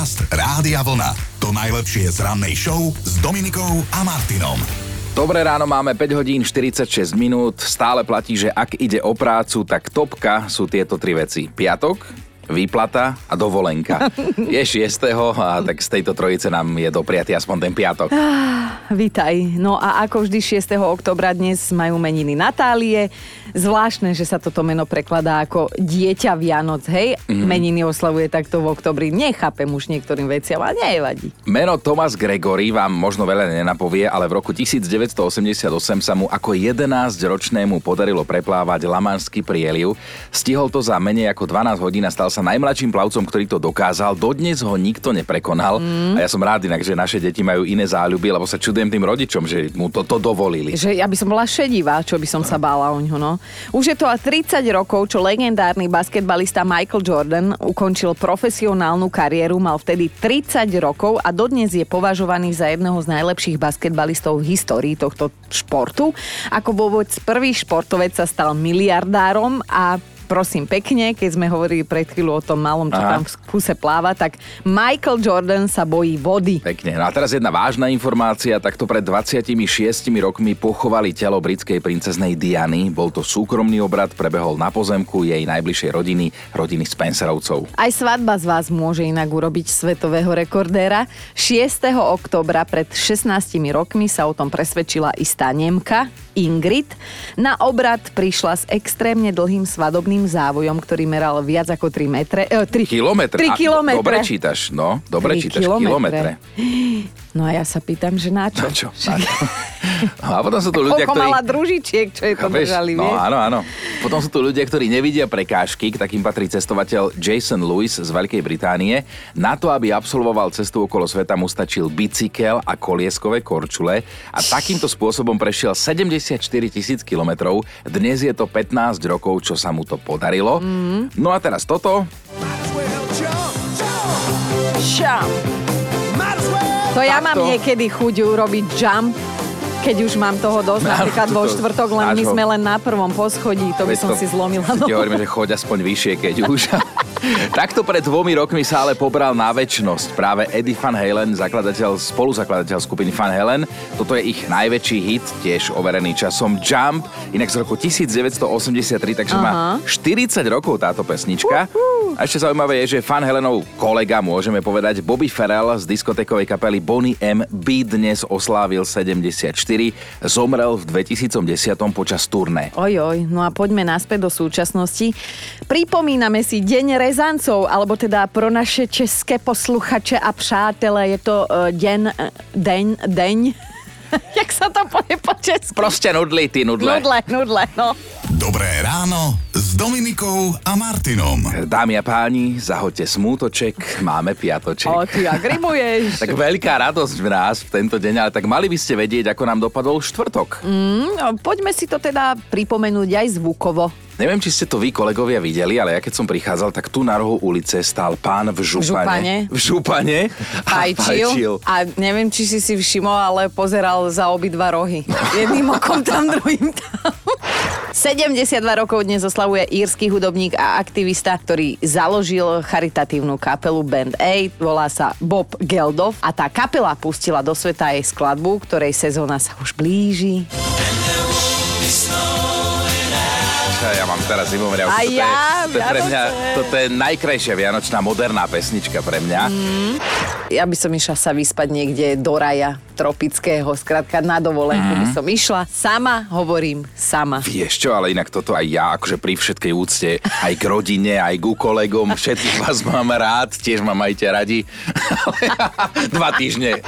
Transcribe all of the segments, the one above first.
Podcast Rádia Vlna. To najlepšie z rannej show s Dominikou a Martinom. Dobré ráno, máme 5 hodín 46 minút. Stále platí, že ak ide o prácu, tak topka sú tieto tri veci. Piatok, výplata a dovolenka. Je 6. a tak z tejto trojice nám je dopriatý aspoň ten piatok. Vítaj. No a ako vždy 6. oktobra dnes majú meniny Natálie. Zvláštne, že sa toto meno prekladá ako dieťa Vianoc, hej? Mm. Meniny oslavuje takto v oktobri. Nechápem už niektorým veciam, ale nevadí. Meno Thomas Gregory vám možno veľa nenapovie, ale v roku 1988 sa mu ako 11-ročnému podarilo preplávať Lamanský prieliv. Stihol to za menej ako 12 hodín a stal sa najmladším plavcom, ktorý to dokázal. Dodnes ho nikto neprekonal. Mm. A ja som rád inak, že naše deti majú iné záľuby, lebo sa čudujem tým rodičom, že mu to, to dovolili. Že ja by som bola šedivá, čo by som sa bála o ňo, no. Už je to 30 rokov, čo legendárny basketbalista Michael Jordan ukončil profesionálnu kariéru, mal vtedy 30 rokov a dodnes je považovaný za jedného z najlepších basketbalistov v histórii tohto športu. Ako vôbec prvý športovec sa stal miliardárom a prosím pekne, keď sme hovorili pred chvíľu o tom malom, čo Aha. tam v kuse pláva, tak Michael Jordan sa bojí vody. Pekne. No a teraz jedna vážna informácia. Takto pred 26 rokmi pochovali telo britskej princeznej Diany. Bol to súkromný obrad, prebehol na pozemku jej najbližšej rodiny, rodiny Spencerovcov. Aj svadba z vás môže inak urobiť svetového rekordéra. 6. oktobra pred 16 rokmi sa o tom presvedčila istá Nemka, Ingrid. Na obrad prišla s extrémne dlhým svadobným závojom, ktorý meral viac ako 3 metre. Eh, 3 kilometre. 3 kilometre. Dobre čítaš, no. Dobre čítaš kilometre. kilometre. No a ja sa pýtam, že na čo? Na čo? Na čo? No a potom sú tu ľudia, ktorí... mala družičiek, čo je to držali, No áno, áno. Potom sú tu ľudia, ktorí nevidia prekážky, k takým patrí cestovateľ Jason Lewis z Veľkej Británie. Na to, aby absolvoval cestu okolo sveta, mu stačil bicykel a kolieskové korčule a takýmto spôsobom prešiel 74 tisíc kilometrov. Dnes je to 15 rokov, čo sa mu to podarilo. Mm. No a teraz toto. Jump. To ja mám niekedy chuť urobiť jump, keď už mám toho dosť, no, napríklad vo štvrtok, len my sme len na prvom poschodí, to by som si zlomila. Ti hovoríme, že choď aspoň vyššie, keď už. Takto pred dvomi rokmi sa ale pobral na väčnosť práve Eddie Van Halen, zakladateľ, spoluzakladateľ skupiny Van Halen. Toto je ich najväčší hit, tiež overený časom Jump, inak z roku 1983, takže Aha. má 40 rokov táto pesnička. Uh-huh. A ešte zaujímavé je, že Van Halenov kolega, môžeme povedať, Bobby Farrell z diskotekovej kapely Bonnie M by dnes oslávil 74. Zomrel v 2010 počas turné. Ojoj, no a poďme naspäť do súčasnosti. Pripomíname si Deň rezancov, alebo teda pro naše české posluchače a přátele je to uh, den, uh, deň, deň. Jak sa to povie po česky? Proste nudli, ty nudle. Nudle, nudle, no. Dobré ráno s Dominikou a Martinom. Dámy a páni, zahoďte smútoček, máme piatoček. O, ty agrimuješ. tak veľká radosť v nás v tento deň, ale tak mali by ste vedieť, ako nám dopadol štvrtok. Mm, no, poďme si to teda pripomenúť aj zvukovo. Neviem, či ste to vy, kolegovia, videli, ale ja keď som prichádzal, tak tu na rohu ulice stál pán v župane. V župane. A fajčil. A neviem, či si si všimol, ale pozeral za obidva rohy. Jedným okom tam, druhým tam. 72 rokov dnes oslavuje írsky hudobník a aktivista, ktorý založil charitatívnu kapelu Band 8, volá sa Bob Geldof a tá kapela pustila do sveta jej skladbu, ktorej sezóna sa už blíži. Ja mám teraz zimomriavku. A ja, to je, to pre mňa, toto je najkrajšia vianočná moderná pesnička pre mňa. Mm. Ja by som išla sa vyspať niekde do raja tropického, skrátka na dovolenku mm. by som išla. Sama hovorím, sama. Vieš čo, ale inak toto aj ja, akože pri všetkej úcte, aj k rodine, aj ku kolegom, všetkých vás mám rád, tiež ma majte radi. Dva týždne.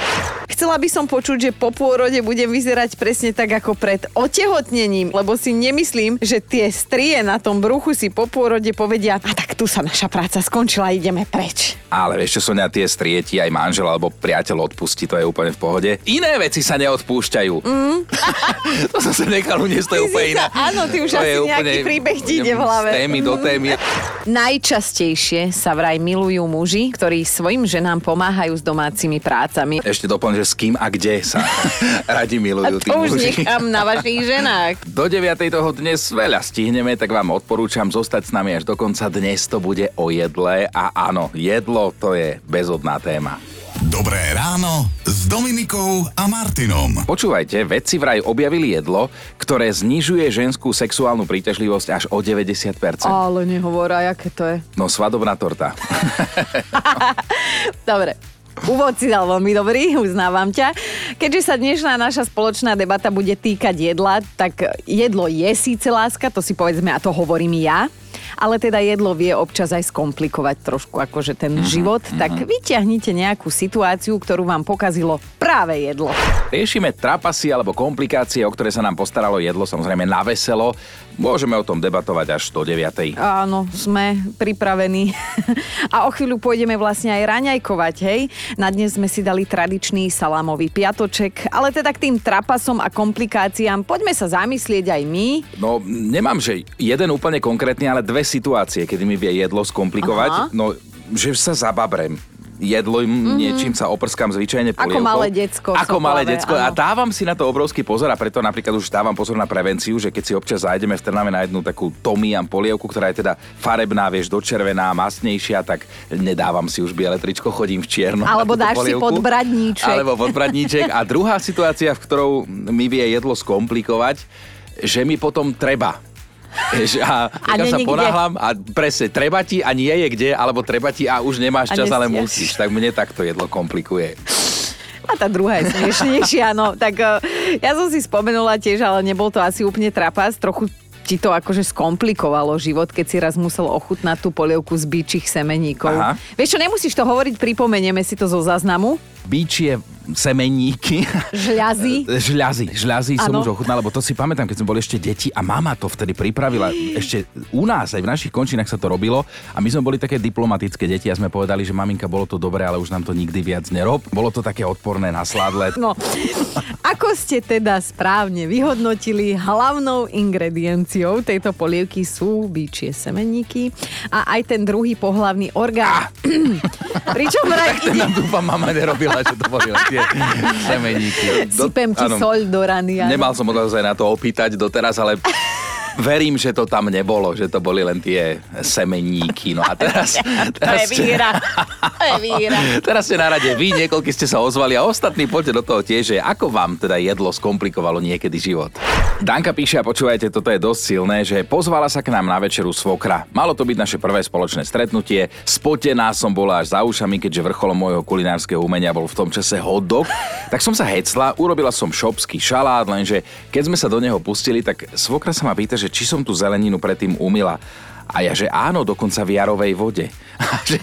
Chcela by som počuť, že po pôrode budem vyzerať presne tak ako pred otehotnením, lebo si nemyslím, že tie strie na tom bruchu si po pôrode povedia, a tak tu sa naša práca skončila, ideme preč. Ale vieš čo, Sonia, tie strie ti aj manžel alebo priateľ odpustí, to je úplne v pohode. Iné veci sa neodpúšťajú. Mm. to som sa nechal uniesť, to je úplne iná. Áno, ty už to asi nejaký príbeh ti ide v hlave. Z témy do témy. Najčastejšie sa vraj milujú muži, ktorí svojim ženám pomáhajú s domácimi prácami. Ešte doplň, že s kým a kde sa radi milujú tí už muži. nechám na vašich ženách. Do 9. toho dnes veľa stihneme, tak vám odporúčam zostať s nami až do konca. Dnes to bude o jedle a áno, jedlo to je bezodná téma. Dobré ráno s Dominikou a Martinom. Počúvajte, vedci vraj objavili jedlo, ktoré znižuje ženskú sexuálnu príťažlivosť až o 90%. Ale nehovor, a aké to je. No svadobná torta. Dobre. Úvod si dal veľmi dobrý, uznávam ťa. Keďže sa dnešná naša spoločná debata bude týkať jedla, tak jedlo je síce láska, to si povedzme a to hovorím ja, ale teda jedlo vie občas aj skomplikovať trošku akože ten mm-hmm, život, mm-hmm. tak vyťahnite nejakú situáciu, ktorú vám pokazilo práve jedlo. Riešime trapasy alebo komplikácie, o ktoré sa nám postaralo jedlo, samozrejme na veselo. Môžeme o tom debatovať až do 9. Áno, sme pripravení. A o chvíľu pôjdeme vlastne aj raňajkovať, hej? Na dnes sme si dali tradičný salámový piatoček, ale teda k tým trapasom a komplikáciám poďme sa zamyslieť aj my. No, nemám, že jeden úplne konkrétny, ale dve situácie, kedy mi vie jedlo skomplikovať. Aha. No, že sa zababrem jedlo mm-hmm. niečím sa oprskám zvyčajne Mhm. Ako polievkou. malé decko Ako malé Soplave, decko. A áno. dávam si na to obrovský pozor a preto napríklad už dávam pozor na prevenciu, že keď si občas zájdeme v Trnave na jednu takú tomiam polievku, ktorá je teda farebná, vieš, dočervená, masnejšia, tak nedávam si už biele tričko, chodím v čiernom. na Alebo dáš si polievku. podbradníček. Alebo podbradníček. A druhá situácia, v ktorou mi vie jedlo skomplikovať, že mi potom treba. A, A ja sa ponáhľam a presne, treba ti a nie je kde, alebo treba ti a už nemáš A čas, ale musíš. Tak mne takto jedlo komplikuje. A tá druhá je smiešnejšia, no. Tak eh, ja som si spomenula tiež, ale nebol to asi úplne trapas. Trochu ti to akože skomplikovalo život, keď si raz musel ochutnať tú polievku z bíčich semeníkov. Aha. Vieš čo, nemusíš to hovoriť, pripomenieme si to zo záznamu. Bíčie semeníky. Žľazy. Žľazy, žľazy som Áno. už ochutnal, lebo to si pamätám, keď sme boli ešte deti a mama to vtedy pripravila. Ešte u nás, aj v našich končinách sa to robilo a my sme boli také diplomatické deti a sme povedali, že maminka, bolo to dobré, ale už nám to nikdy viac nerob. Bolo to také odporné na sládle. No, ako ste teda správne vyhodnotili, hlavnou ingredienciou tejto polievky sú bíčie semeníky a aj ten druhý pohlavný orgán. Pričom vraj ide... dúfam, mama nerobila, že to boli tie semeníky. Sypem ti soľ do rany. áno. Nemal som naozaj na to opýtať doteraz, ale verím, že to tam nebolo, že to boli len tie semeníky. No a teraz... To teraz je. To je víra. Teraz ste na rade vy, niekoľky ste sa ozvali a ostatní poďte do toho tiež, že ako vám teda jedlo skomplikovalo niekedy život. Danka píše a počúvajte, toto je dosť silné, že pozvala sa k nám na večeru svokra. Malo to byť naše prvé spoločné stretnutie. Spotená som bola až za ušami, keďže vrcholom môjho kulinárskeho umenia bol v tom čase hot dog. Tak som sa hecla, urobila som šopský šalát, lenže keď sme sa do neho pustili, tak svokra sa ma pýta, že či som tú zeleninu predtým umila. A ja, že áno, dokonca v jarovej vode. Že,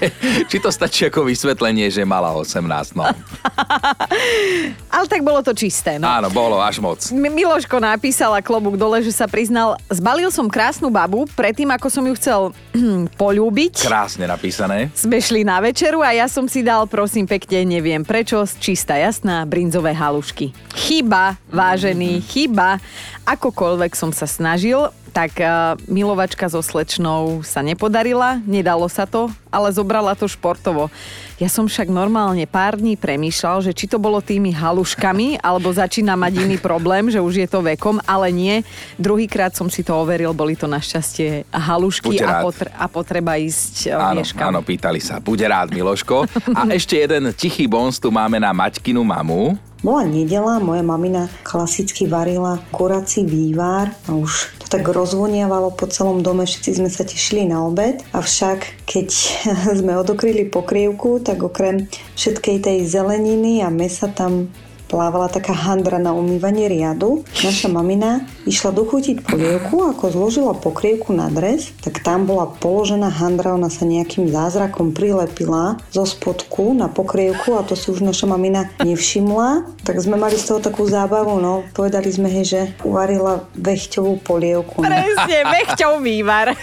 či to stačí ako vysvetlenie, že mala 18, no. Ale tak bolo to čisté, no. Áno, bolo až moc. Mi- Miloško napísal a klobúk dole, že sa priznal, zbalil som krásnu babu, predtým ako som ju chcel polúbiť. Krásne napísané. Sme šli na večeru a ja som si dal, prosím pekne, neviem prečo, čistá jasná, brinzové halušky. Chyba, vážený, chyba. Akokoľvek som sa snažil, tak uh, milovačka so slečnou sa nepodarila, nedalo sa to, ale zobrala to športovo. Ja som však normálne pár dní premýšľal, že či to bolo tými haluškami, alebo začína mať iný problém, že už je to vekom, ale nie. Druhýkrát som si to overil, boli to našťastie halušky Buď a, rád. potre- a potreba ísť eh, Áno, mieškam. áno, pýtali sa. Bude rád, Miloško. A ešte jeden tichý bons tu máme na Maťkinu mamu. Bola nedela, moja mamina klasicky varila kurací vývar a už to tak rozvoniavalo po celom dome, všetci sme sa tešili na obed. Avšak keď sme odokryli pokrievku, tak okrem všetkej tej zeleniny a mesa tam plávala taká handra na umývanie riadu. Naša mamina išla dochutiť polievku, ako zložila pokrievku na dres, tak tam bola položená handra, ona sa nejakým zázrakom prilepila zo spodku na pokrievku a to si už naša mamina nevšimla. Tak sme mali z toho takú zábavu, no. Povedali sme jej, že uvarila vechťovú polievku. No. Presne, vechťov vývar.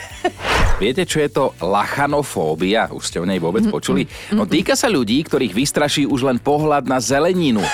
Viete, čo je to lachanofóbia? Už ste o nej vôbec počuli? No týka sa ľudí, ktorých vystraší už len pohľad na zeleninu.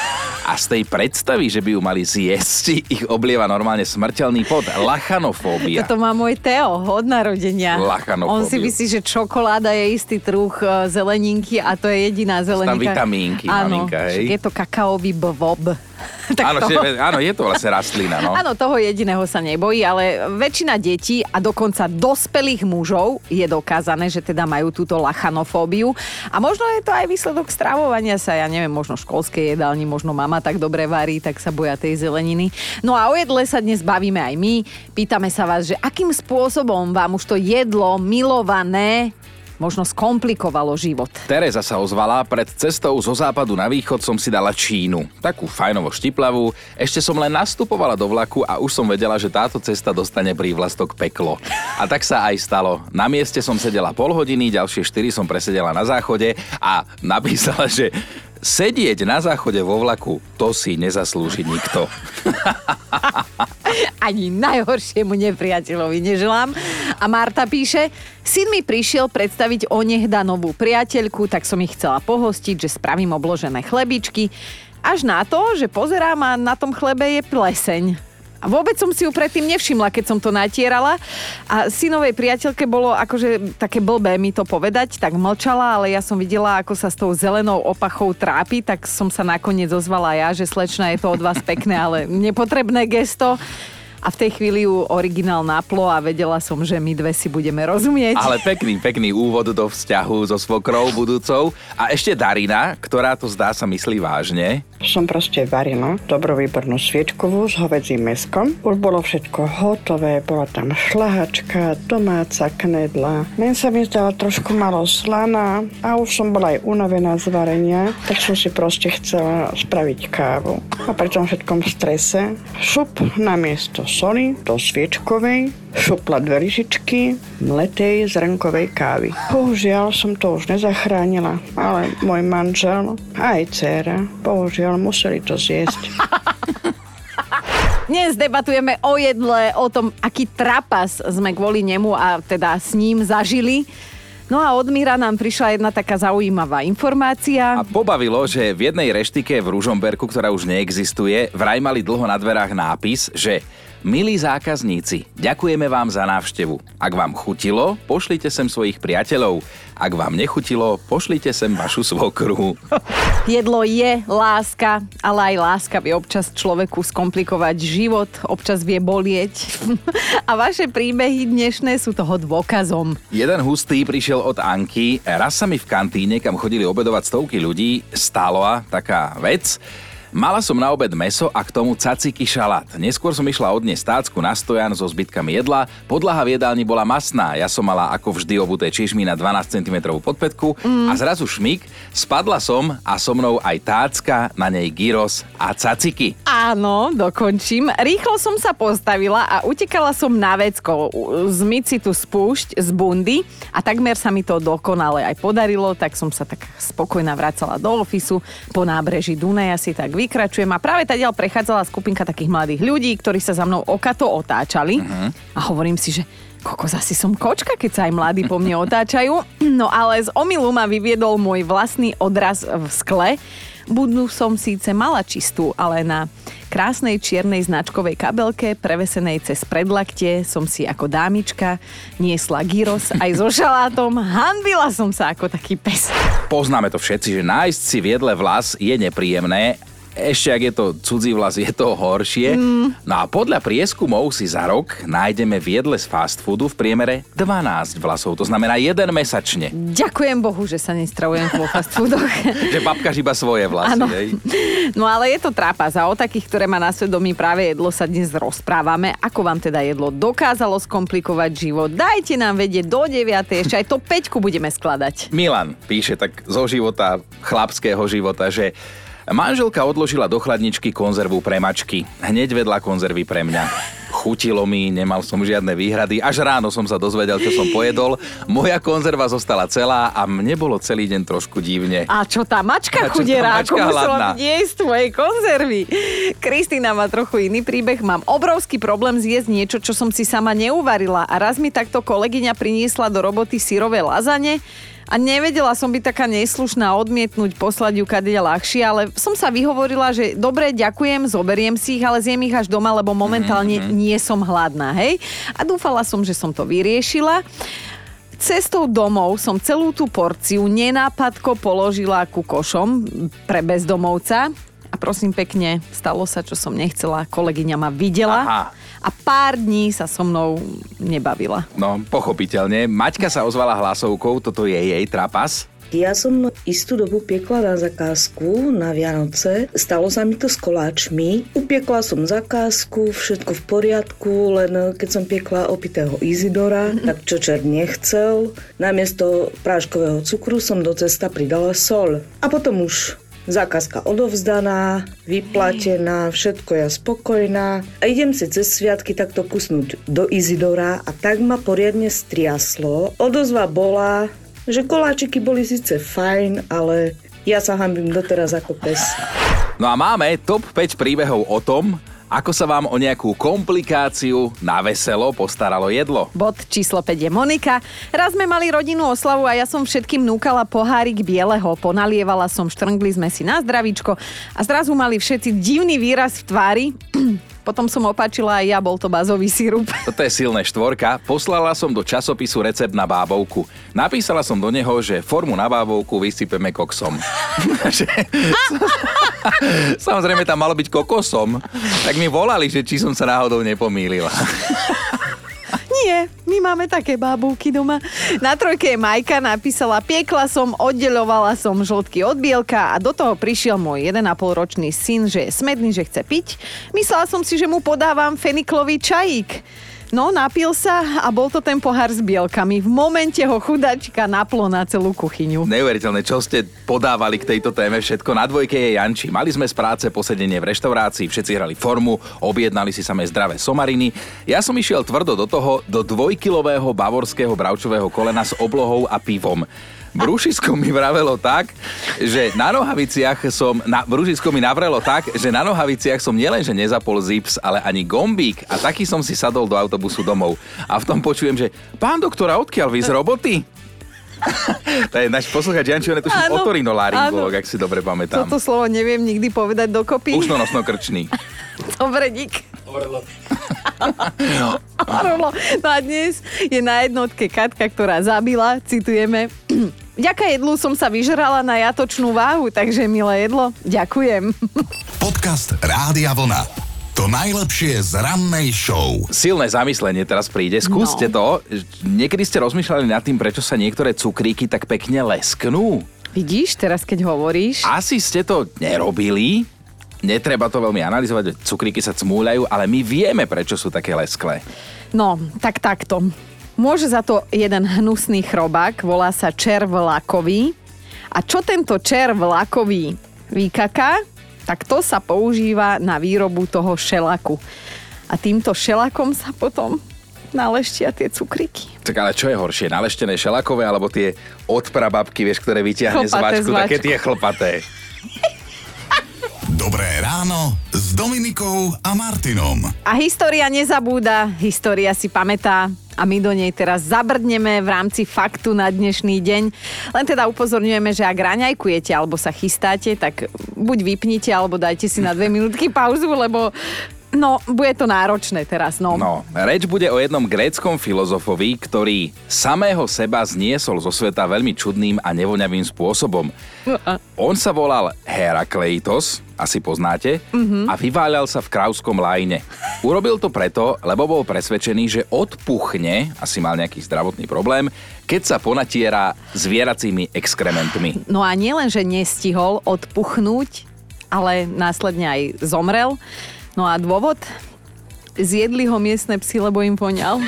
A z tej predstavy, že by ju mali zjesť, ich oblieva normálne smrteľný pot. Lachanofóbia. Toto má môj Teo od narodenia. Lachanofóbiu. On si myslí, že čokoláda je istý druh e, zeleninky a to je jediná zeleninka. tam vitamínky, Áno, maminka, hej. je to kakaový bvob. tak Áno, toho- že, áno, je to vlastne rastlina, no. Áno, toho jediného sa nebojí, ale väčšina detí a dokonca dospelých mužov je dokázané, že teda majú túto lachanofóbiu. A možno je to aj výsledok stravovania sa, ja neviem, možno školské jedálni, možno mama tak dobre varí, tak sa boja tej zeleniny. No a o jedle sa dnes bavíme aj my. Pýtame sa vás, že akým spôsobom vám už to jedlo milované možno skomplikovalo život. Tereza sa ozvala, pred cestou zo západu na východ som si dala Čínu. Takú fajnovo štiplavú. Ešte som len nastupovala do vlaku a už som vedela, že táto cesta dostane prívlastok peklo. A tak sa aj stalo. Na mieste som sedela pol hodiny, ďalšie 4 som presedela na záchode a napísala, že sedieť na záchode vo vlaku, to si nezaslúži nikto. Ani najhoršiemu nepriateľovi neželám. A Marta píše, syn mi prišiel predstaviť onehda novú priateľku, tak som ich chcela pohostiť, že spravím obložené chlebičky. Až na to, že pozerám a na tom chlebe je pleseň. A vôbec som si ju predtým nevšimla, keď som to natierala. A synovej priateľke bolo akože také blbé mi to povedať, tak mlčala, ale ja som videla, ako sa s tou zelenou opachou trápi, tak som sa nakoniec ozvala ja, že slečna je to od vás pekné, ale nepotrebné gesto. A v tej chvíli ju originál naplo a vedela som, že my dve si budeme rozumieť. Ale pekný, pekný úvod do vzťahu so svokrou budúcou. A ešte Darina, ktorá to zdá sa myslí vážne. Som proste varila dobrú výbornú sviečkovú s hovedzím meskom. Už bolo všetko hotové, bola tam šlahačka, domáca knedla. Len sa mi zdala trošku malo slaná a už som bola aj unavená z varenia, tak som si proste chcela spraviť kávu. A pri tom všetkom strese šup na miesto soli do sviečkovej, šupla dve lyžičky mletej zrnkovej kávy. Bohužiaľ som to už nezachránila, ale môj manžel a aj dcéra, bohužiaľ museli to zjesť. Dnes debatujeme o jedle, o tom, aký trapas sme kvôli nemu a teda s ním zažili. No a od Míra nám prišla jedna taká zaujímavá informácia. A pobavilo, že v jednej reštike v Ružomberku, ktorá už neexistuje, vraj mali dlho na dverách nápis, že Milí zákazníci, ďakujeme vám za návštevu. Ak vám chutilo, pošlite sem svojich priateľov. Ak vám nechutilo, pošlite sem vašu svokru. Jedlo je láska, ale aj láska vie občas človeku skomplikovať život, občas vie bolieť. A vaše príbehy dnešné sú toho dôkazom. Jeden hustý prišiel od Anky. Raz sa mi v kantíne, kam chodili obedovať stovky ľudí, stála taká vec. Mala som na obed meso a k tomu caciky šalát. Neskôr som išla odniesť tácku na stojan so zbytkami jedla. Podlaha v jedálni bola masná. Ja som mala ako vždy obuté čižmy na 12 cm podpätku mm. a zrazu šmik, spadla som a so mnou aj tácka, na nej gyros a caciky. Áno, dokončím. Rýchlo som sa postavila a utekala som na vecko, zmyť si tú spúšť z bundy a takmer sa mi to dokonale aj podarilo, tak som sa tak spokojná vracala do ofisu. Po nábreží Dunaja si tak vykračujem a práve tadiaľ prechádzala skupinka takých mladých ľudí, ktorí sa za mnou okato otáčali uh-huh. a hovorím si, že kokos, asi som kočka, keď sa aj mladí po mne otáčajú. No ale z omilu ma vyviedol môj vlastný odraz v skle. Budnu som síce mala čistú, ale na krásnej čiernej značkovej kabelke, prevesenej cez predlaktie, som si ako dámička niesla gyros aj so šalátom. Hanbila som sa ako taký pes. Poznáme to všetci, že nájsť si v jedle vlas je nepríjemné, ešte ak je to cudzí vlas, je to horšie. Mm. No a podľa prieskumov si za rok nájdeme v jedle z fast foodu v priemere 12 vlasov, to znamená jeden mesačne. Ďakujem Bohu, že sa nestravujem vo fast foodoch. že babkáš iba svoje vlasy, hej? No ale je to trápas a o takých, ktoré má na svedomí práve jedlo sa dnes rozprávame. Ako vám teda jedlo dokázalo skomplikovať život? Dajte nám vedieť do 9. ešte aj to 5 budeme skladať. Milan píše tak zo života, chlapského života, že manželka odložila do chladničky konzervu pre mačky. Hneď vedľa konzervy pre mňa. Chutilo mi, nemal som žiadne výhrady. Až ráno som sa dozvedel, čo som pojedol. Moja konzerva zostala celá a mne bolo celý deň trošku divne. A čo tá mačka chudera, ako musela jesť tvojej konzervy. Kristýna má trochu iný príbeh. Mám obrovský problém zjesť niečo, čo som si sama neuvarila. A raz mi takto kolegyňa priniesla do roboty syrové lazane. A nevedela som byť taká neslušná, odmietnúť, poslať ju kade ľahšie, ale som sa vyhovorila, že dobre, ďakujem, zoberiem si ich, ale zjem ich až doma, lebo momentálne mm-hmm. nie som hladná, hej. A dúfala som, že som to vyriešila. Cestou domov som celú tú porciu nenápadko položila ku košom pre bezdomovca. Prosím pekne, stalo sa, čo som nechcela. Kolegyňa ma videla. Aha. A pár dní sa so mnou nebavila. No, pochopiteľne. Maťka sa ozvala hlasovkou, toto je jej trapas. Ja som istú dobu piekla na zakázku na Vianoce. Stalo sa mi to s koláčmi. Upiekla som zakázku, všetko v poriadku, len keď som piekla opitého Izidora, tak čo čert nechcel. Namiesto práškového cukru som do cesta pridala sol. A potom už Zákazka odovzdaná, vyplatená, všetko ja spokojná. A idem si cez sviatky takto kusnúť do Izidora a tak ma poriadne striaslo. Odozva bola, že koláčiky boli síce fajn, ale ja sa hambím doteraz ako pes. No a máme top 5 príbehov o tom, ako sa vám o nejakú komplikáciu na veselo postaralo jedlo? Bod číslo 5 je Monika. Raz sme mali rodinnú oslavu a ja som všetkým núkala pohárik bieleho. Ponalievala som, štrngli sme si na zdravíčko a zrazu mali všetci divný výraz v tvári. Potom som opačila aj ja, bol to bazový sírup. Toto je silné štvorka. Poslala som do časopisu recept na bábovku. Napísala som do neho, že formu na bábovku vysypeme koksom. Samozrejme tam malo byť kokosom. Tak mi volali, že či som sa náhodou nepomýlila. Nie, my máme také bábovky doma. Na trojke Majka napísala, piekla som, oddeľovala som žltky od bielka a do toho prišiel môj 1,5 ročný syn, že je smedný, že chce piť. Myslela som si, že mu podávam feniklový čajík. No, napil sa a bol to ten pohár s bielkami. V momente ho chudačka naplo na celú kuchyňu. Neuveriteľné, čo ste podávali k tejto téme všetko. Na dvojke je Janči. Mali sme z práce posedenie v reštaurácii, všetci hrali formu, objednali si samé zdravé somariny. Ja som išiel tvrdo do toho, do dvojkilového bavorského bravčového kolena s oblohou a pivom. Brúšisko mi vravelo tak, že na nohaviciach som, na, brúšisko mi navrelo tak, že na nohaviciach som nielenže nezapol zips, ale ani gombík a taký som si sadol do autobusu domov. A v tom počujem, že pán doktora, odkiaľ vy z roboty? to je náš posluchač Janči, on je tuším otorinolaryngolog, ak si dobre pamätám. Toto slovo neviem nikdy povedať dokopy. Ušnonosno-krčný. Dobre, dík. Orlo. No a dnes je na jednotke Katka, ktorá zabila, citujeme, Vďaka jedlu som sa vyžrala na jatočnú váhu, takže milé jedlo, ďakujem. Podcast Rádia Vlna. To najlepšie z rannej show. Silné zamyslenie teraz príde. Skúste no. to. Niekedy ste rozmýšľali nad tým, prečo sa niektoré cukríky tak pekne lesknú? Vidíš, teraz keď hovoríš? Asi ste to nerobili. Netreba to veľmi analyzovať, cukríky sa cmúľajú, ale my vieme, prečo sú také lesklé. No, tak takto. Môže za to jeden hnusný chrobák, volá sa červ lakový. A čo tento červ lakový vykaká, tak to sa používa na výrobu toho šelaku. A týmto šelakom sa potom naleštia tie cukriky. Tak ale čo je horšie, naleštené šelakové alebo tie odprababky, vieš, ktoré vyťahne z vačku, také tie chlpaté. Dobré ráno s Dominikou a Martinom. A história nezabúda, história si pamätá a my do nej teraz zabrdneme v rámci faktu na dnešný deň. Len teda upozorňujeme, že ak raňajkujete alebo sa chystáte, tak buď vypnite alebo dajte si na dve minútky pauzu, lebo No, bude to náročné teraz, no. No, reč bude o jednom gréckom filozofovi, ktorý samého seba zniesol zo sveta veľmi čudným a nevoňavým spôsobom. On sa volal Herakleitos, asi poznáte, mm-hmm. a vyváľal sa v krávskom lajne. Urobil to preto, lebo bol presvedčený, že odpuchne, asi mal nejaký zdravotný problém, keď sa ponatiera zvieracími exkrementmi. No a nielen, že nestihol odpuchnúť, ale následne aj zomrel. No a dôvod? Zjedli ho miestne psy, lebo im poňal.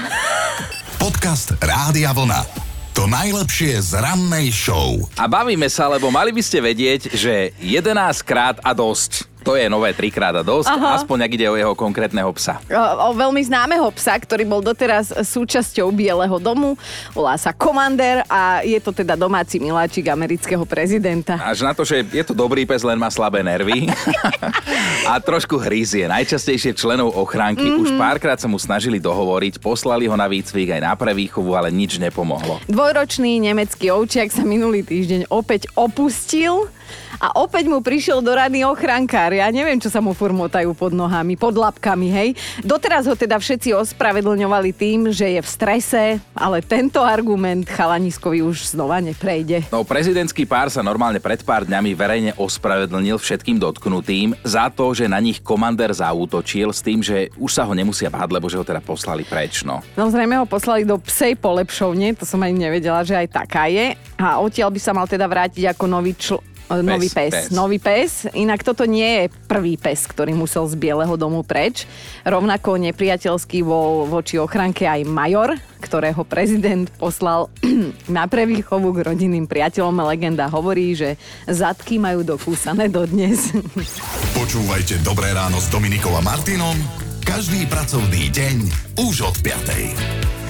Podcast Rádia Vlna. To najlepšie z rannej show. A bavíme sa, lebo mali by ste vedieť, že 11 krát a dosť To je nové trikrát a dosť, Aha. aspoň ak ide o jeho konkrétneho psa. O, o veľmi známeho psa, ktorý bol doteraz súčasťou Bieleho domu. Volá sa Commander a je to teda domáci miláčik amerického prezidenta. Až na to, že je to dobrý pes, len má slabé nervy a trošku hryzie. Najčastejšie členov ochránky. Mm-hmm. Už párkrát sa mu snažili dohovoriť, poslali ho na výcvik aj na prevýchovu, ale nič nepomohlo. Dvojročný nemecký ovčiak sa minulý týždeň opäť opustil a opäť mu prišiel do rady ochrankár. Ja neviem, čo sa mu furmotajú pod nohami, pod labkami, hej. Doteraz ho teda všetci ospravedlňovali tým, že je v strese, ale tento argument chalaniskovi už znova neprejde. No, prezidentský pár sa normálne pred pár dňami verejne ospravedlnil všetkým dotknutým za to, že na nich komander zaútočil s tým, že už sa ho nemusia báť, lebo že ho teda poslali preč, no. No zrejme ho poslali do psej polepšovne, to som ani nevedela, že aj taká je. A odtiaľ by sa mal teda vrátiť ako nový čl- Nový pes, pes. Nový pes. Inak toto nie je prvý pes, ktorý musel z Bieleho domu preč. Rovnako nepriateľský bol voči ochranke aj major, ktorého prezident poslal na prevýchovu k rodinným priateľom. Legenda hovorí, že zadky majú dokúsané dodnes. Počúvajte Dobré ráno s Dominikom a Martinom každý pracovný deň už od 5.